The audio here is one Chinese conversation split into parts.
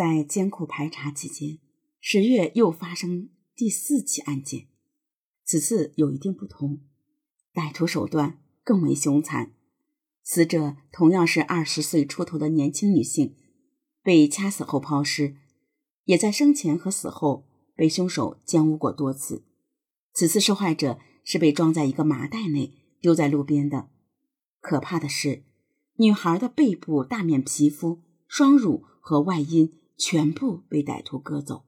在监库排查期间，十月又发生第四起案件。此次有一定不同，歹徒手段更为凶残。死者同样是二十岁出头的年轻女性，被掐死后抛尸，也在生前和死后被凶手奸污过多次。此次受害者是被装在一个麻袋内丢在路边的。可怕的是，女孩的背部大面皮肤、双乳和外阴。全部被歹徒割走，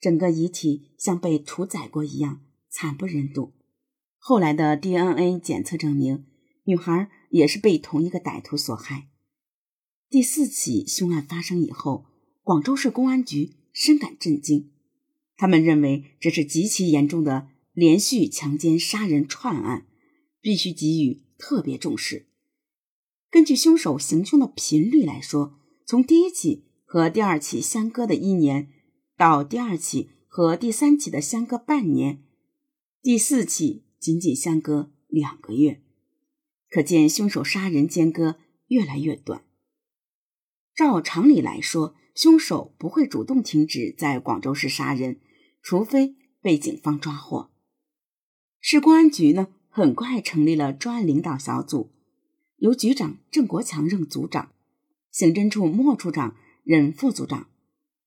整个遗体像被屠宰过一样惨不忍睹。后来的 DNA 检测证明，女孩也是被同一个歹徒所害。第四起凶案发生以后，广州市公安局深感震惊，他们认为这是极其严重的连续强奸杀人串案，必须给予特别重视。根据凶手行凶的频率来说，从第一起。和第二起相隔的一年，到第二起和第三起的相隔半年，第四起仅仅相隔两个月，可见凶手杀人间隔越来越短。照常理来说，凶手不会主动停止在广州市杀人，除非被警方抓获。市公安局呢，很快成立了专案领导小组，由局长郑国强任组长，刑侦处莫处长。任副组长，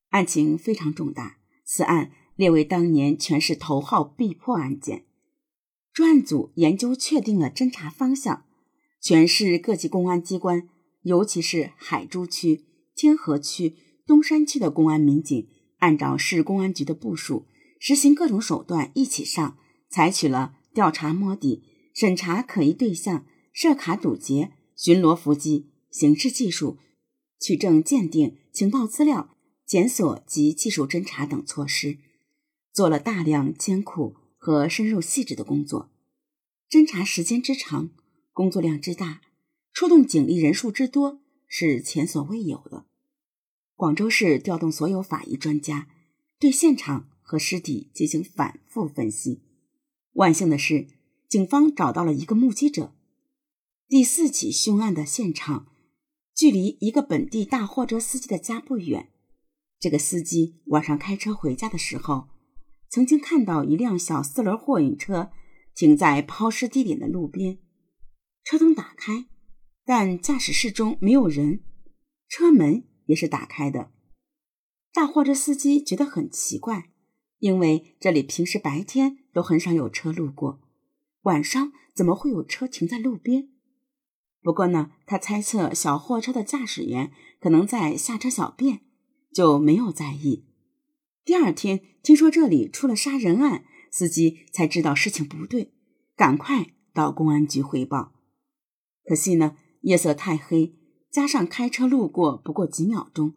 案情非常重大，此案列为当年全市头号必破案件。专案组研究确定了侦查方向，全市各级公安机关，尤其是海珠区、天河区、东山区的公安民警，按照市公安局的部署，实行各种手段一起上，采取了调查摸底、审查可疑对象、设卡堵截、巡逻伏击、刑事技术。取证鉴定、情报资料、检索及技术侦查等措施，做了大量艰苦和深入细致的工作。侦查时间之长，工作量之大，出动警力人数之多，是前所未有的。广州市调动所有法医专家，对现场和尸体进行反复分析。万幸的是，警方找到了一个目击者。第四起凶案的现场。距离一个本地大货车司机的家不远，这个司机晚上开车回家的时候，曾经看到一辆小四轮货运车停在抛尸地点的路边，车灯打开，但驾驶室中没有人，车门也是打开的。大货车司机觉得很奇怪，因为这里平时白天都很少有车路过，晚上怎么会有车停在路边？不过呢，他猜测小货车的驾驶员可能在下车小便，就没有在意。第二天听说这里出了杀人案，司机才知道事情不对，赶快到公安局汇报。可惜呢，夜色太黑，加上开车路过不过几秒钟，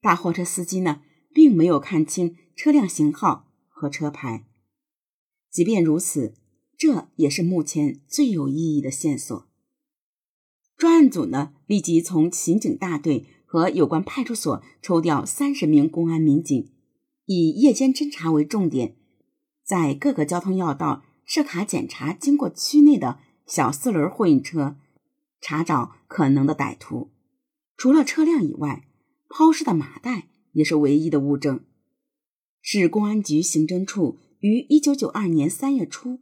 大货车司机呢并没有看清车辆型号和车牌。即便如此，这也是目前最有意义的线索。专案组呢，立即从刑警大队和有关派出所抽调三十名公安民警，以夜间侦查为重点，在各个交通要道设卡检查经过区内的小四轮货运车，查找可能的歹徒。除了车辆以外，抛尸的麻袋也是唯一的物证。市公安局刑侦处于一九九二年三月初。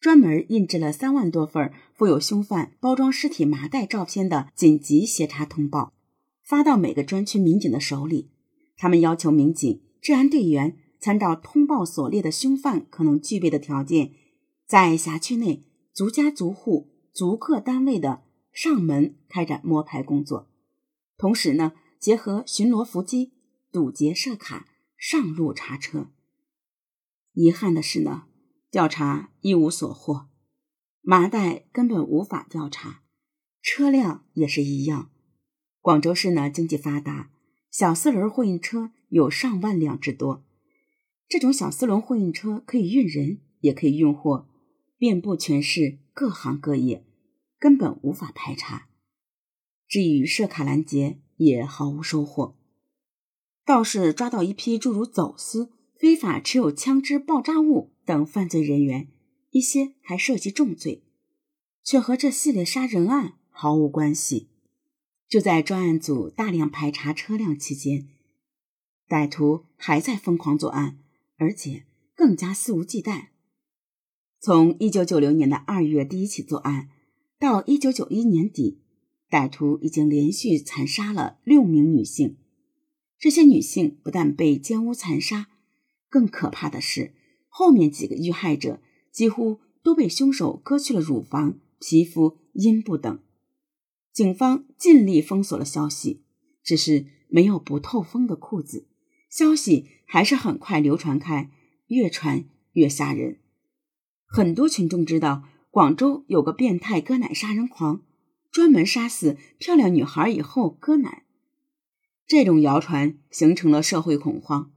专门印制了三万多份附有凶犯包装尸体麻袋照片的紧急协查通报，发到每个专区民警的手里。他们要求民警、治安队员参照通报所列的凶犯可能具备的条件，在辖区内逐家逐户、逐客单位的上门开展摸排工作，同时呢，结合巡逻伏击、堵截设卡、上路查车。遗憾的是呢。调查一无所获，麻袋根本无法调查，车辆也是一样。广州市呢经济发达，小四轮货运车有上万辆之多。这种小四轮货运车可以运人，也可以运货，遍布全市各行各业，根本无法排查。至于设卡拦截，也毫无收获。倒是抓到一批诸如走私、非法持有枪支、爆炸物。等犯罪人员，一些还涉及重罪，却和这系列杀人案毫无关系。就在专案组大量排查车辆期间，歹徒还在疯狂作案，而且更加肆无忌惮。从一九九六年的二月第一起作案，到一九九一年底，歹徒已经连续残杀了六名女性。这些女性不但被奸污残杀，更可怕的是，后面几个遇害者几乎都被凶手割去了乳房、皮肤、阴部等。警方尽力封锁了消息，只是没有不透风的裤子，消息还是很快流传开，越传越吓人。很多群众知道广州有个变态割奶杀人狂，专门杀死漂亮女孩以后割奶。这种谣传形成了社会恐慌，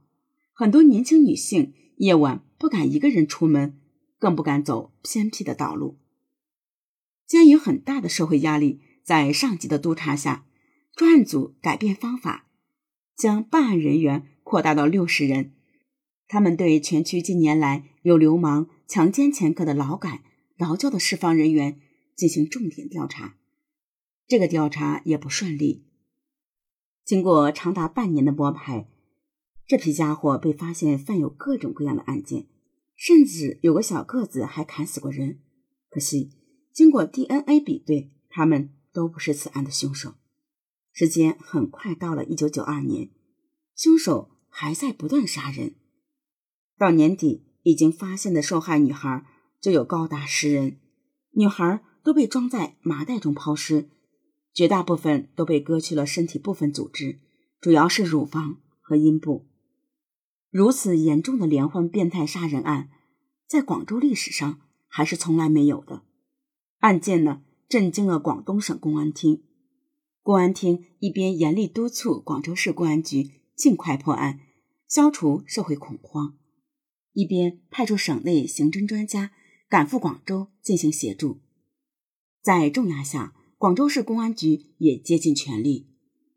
很多年轻女性夜晚不敢一个人出门，更不敢走偏僻的道路。鉴于很大的社会压力，在上级的督查下，专案组改变方法，将办案人员扩大到六十人。他们对全区近年来有流氓强奸前科的劳改、劳教的释放人员进行重点调查。这个调查也不顺利。经过长达半年的摸排，这批家伙被发现犯有各种各样的案件，甚至有个小个子还砍死过人。可惜，经过 DNA 比对，他们都不是此案的凶手。时间很快到了一九九二年，凶手还在不断杀人。到年底，已经发现的受害女孩就有高达十人，女孩都被装在麻袋中抛尸，绝大部分都被割去了身体部分组织，主要是乳房和阴部。如此严重的连环变态杀人案，在广州历史上还是从来没有的。案件呢，震惊了广东省公安厅。公安厅一边严厉督促广州市公安局尽快破案，消除社会恐慌。一边派出省内刑侦专家赶赴广州进行协助，在重压下，广州市公安局也竭尽全力。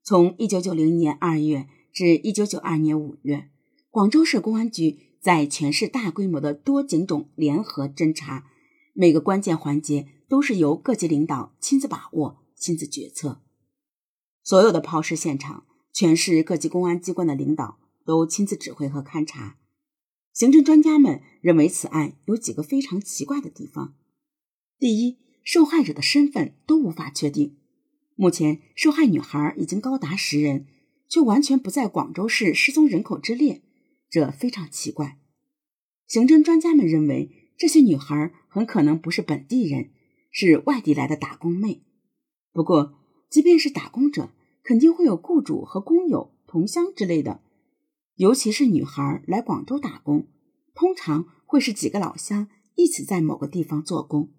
从一九九零年二月至一九九二年五月，广州市公安局在全市大规模的多警种联合侦查，每个关键环节都是由各级领导亲自把握、亲自决策。所有的抛尸现场，全市各级公安机关的领导都亲自指挥和勘查。刑侦专家们认为，此案有几个非常奇怪的地方。第一，受害者的身份都无法确定。目前，受害女孩已经高达十人，却完全不在广州市失踪人口之列，这非常奇怪。刑侦专家们认为，这些女孩很可能不是本地人，是外地来的打工妹。不过，即便是打工者，肯定会有雇主和工友、同乡之类的。尤其是女孩来广州打工，通常会是几个老乡一起在某个地方做工。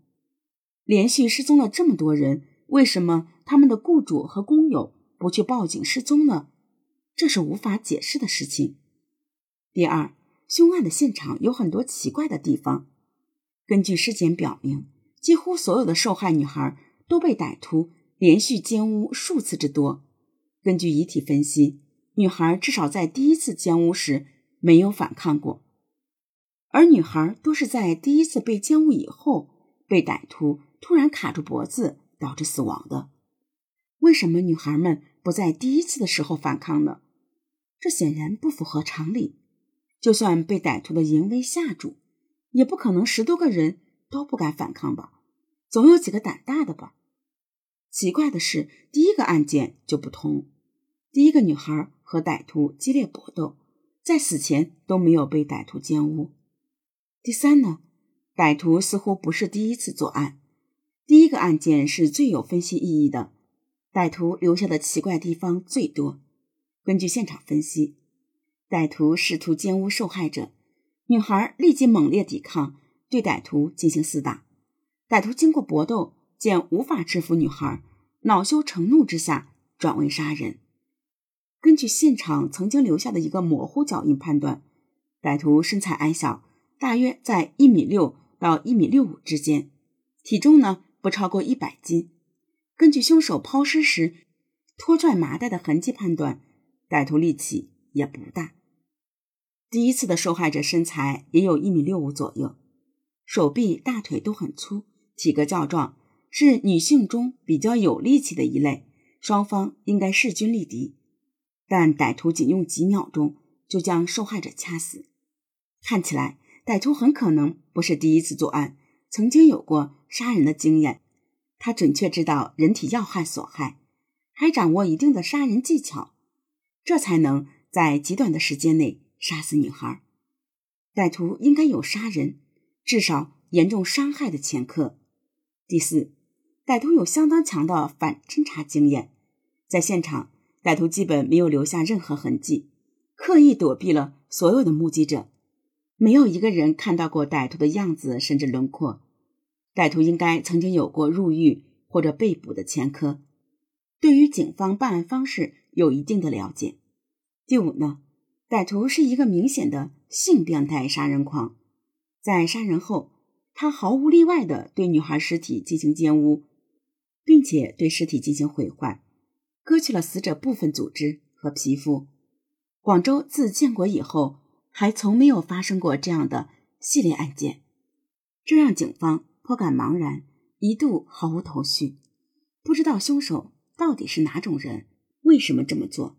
连续失踪了这么多人，为什么他们的雇主和工友不去报警失踪呢？这是无法解释的事情。第二，凶案的现场有很多奇怪的地方。根据尸检表明，几乎所有的受害女孩都被歹徒连续奸污数次之多。根据遗体分析。女孩至少在第一次奸污时没有反抗过，而女孩都是在第一次被奸污以后被歹徒突然卡住脖子导致死亡的。为什么女孩们不在第一次的时候反抗呢？这显然不符合常理。就算被歹徒的淫威吓住，也不可能十多个人都不敢反抗吧？总有几个胆大的吧？奇怪的是，第一个案件就不同。第一个女孩和歹徒激烈搏斗，在死前都没有被歹徒奸污。第三呢，歹徒似乎不是第一次作案。第一个案件是最有分析意义的，歹徒留下的奇怪地方最多。根据现场分析，歹徒试图奸污受害者，女孩立即猛烈抵抗，对歹徒进行厮打。歹徒经过搏斗，见无法制服女孩，恼羞成怒之下转为杀人。根据现场曾经留下的一个模糊脚印判断，歹徒身材矮小，大约在一米六到一米六五之间，体重呢不超过一百斤。根据凶手抛尸时拖拽麻袋的痕迹判断，歹徒力气也不大。第一次的受害者身材也有一米六五左右，手臂、大腿都很粗，体格较壮，是女性中比较有力气的一类。双方应该势均力敌。但歹徒仅用几秒钟就将受害者掐死。看起来，歹徒很可能不是第一次作案，曾经有过杀人的经验。他准确知道人体要害所害，还掌握一定的杀人技巧，这才能在极短的时间内杀死女孩。歹徒应该有杀人，至少严重伤害的前科。第四，歹徒有相当强的反侦查经验，在现场，歹徒基本没有留下任何痕迹，刻意躲避了所有的目击者，没有一个人看到过歹徒的样子甚至轮廓。歹徒应该曾经有过入狱或者被捕的前科，对于警方办案方式有一定的了解。第五呢，歹徒是一个明显的性变态杀人狂，在杀人后，他毫无例外的对女孩尸体进行奸污，并且对尸体进行毁坏，割去了死者部分组织和皮肤。广州自建国以后，还从没有发生过这样的系列案件，这让警方。颇感茫然，一度毫无头绪，不知道凶手到底是哪种人，为什么这么做。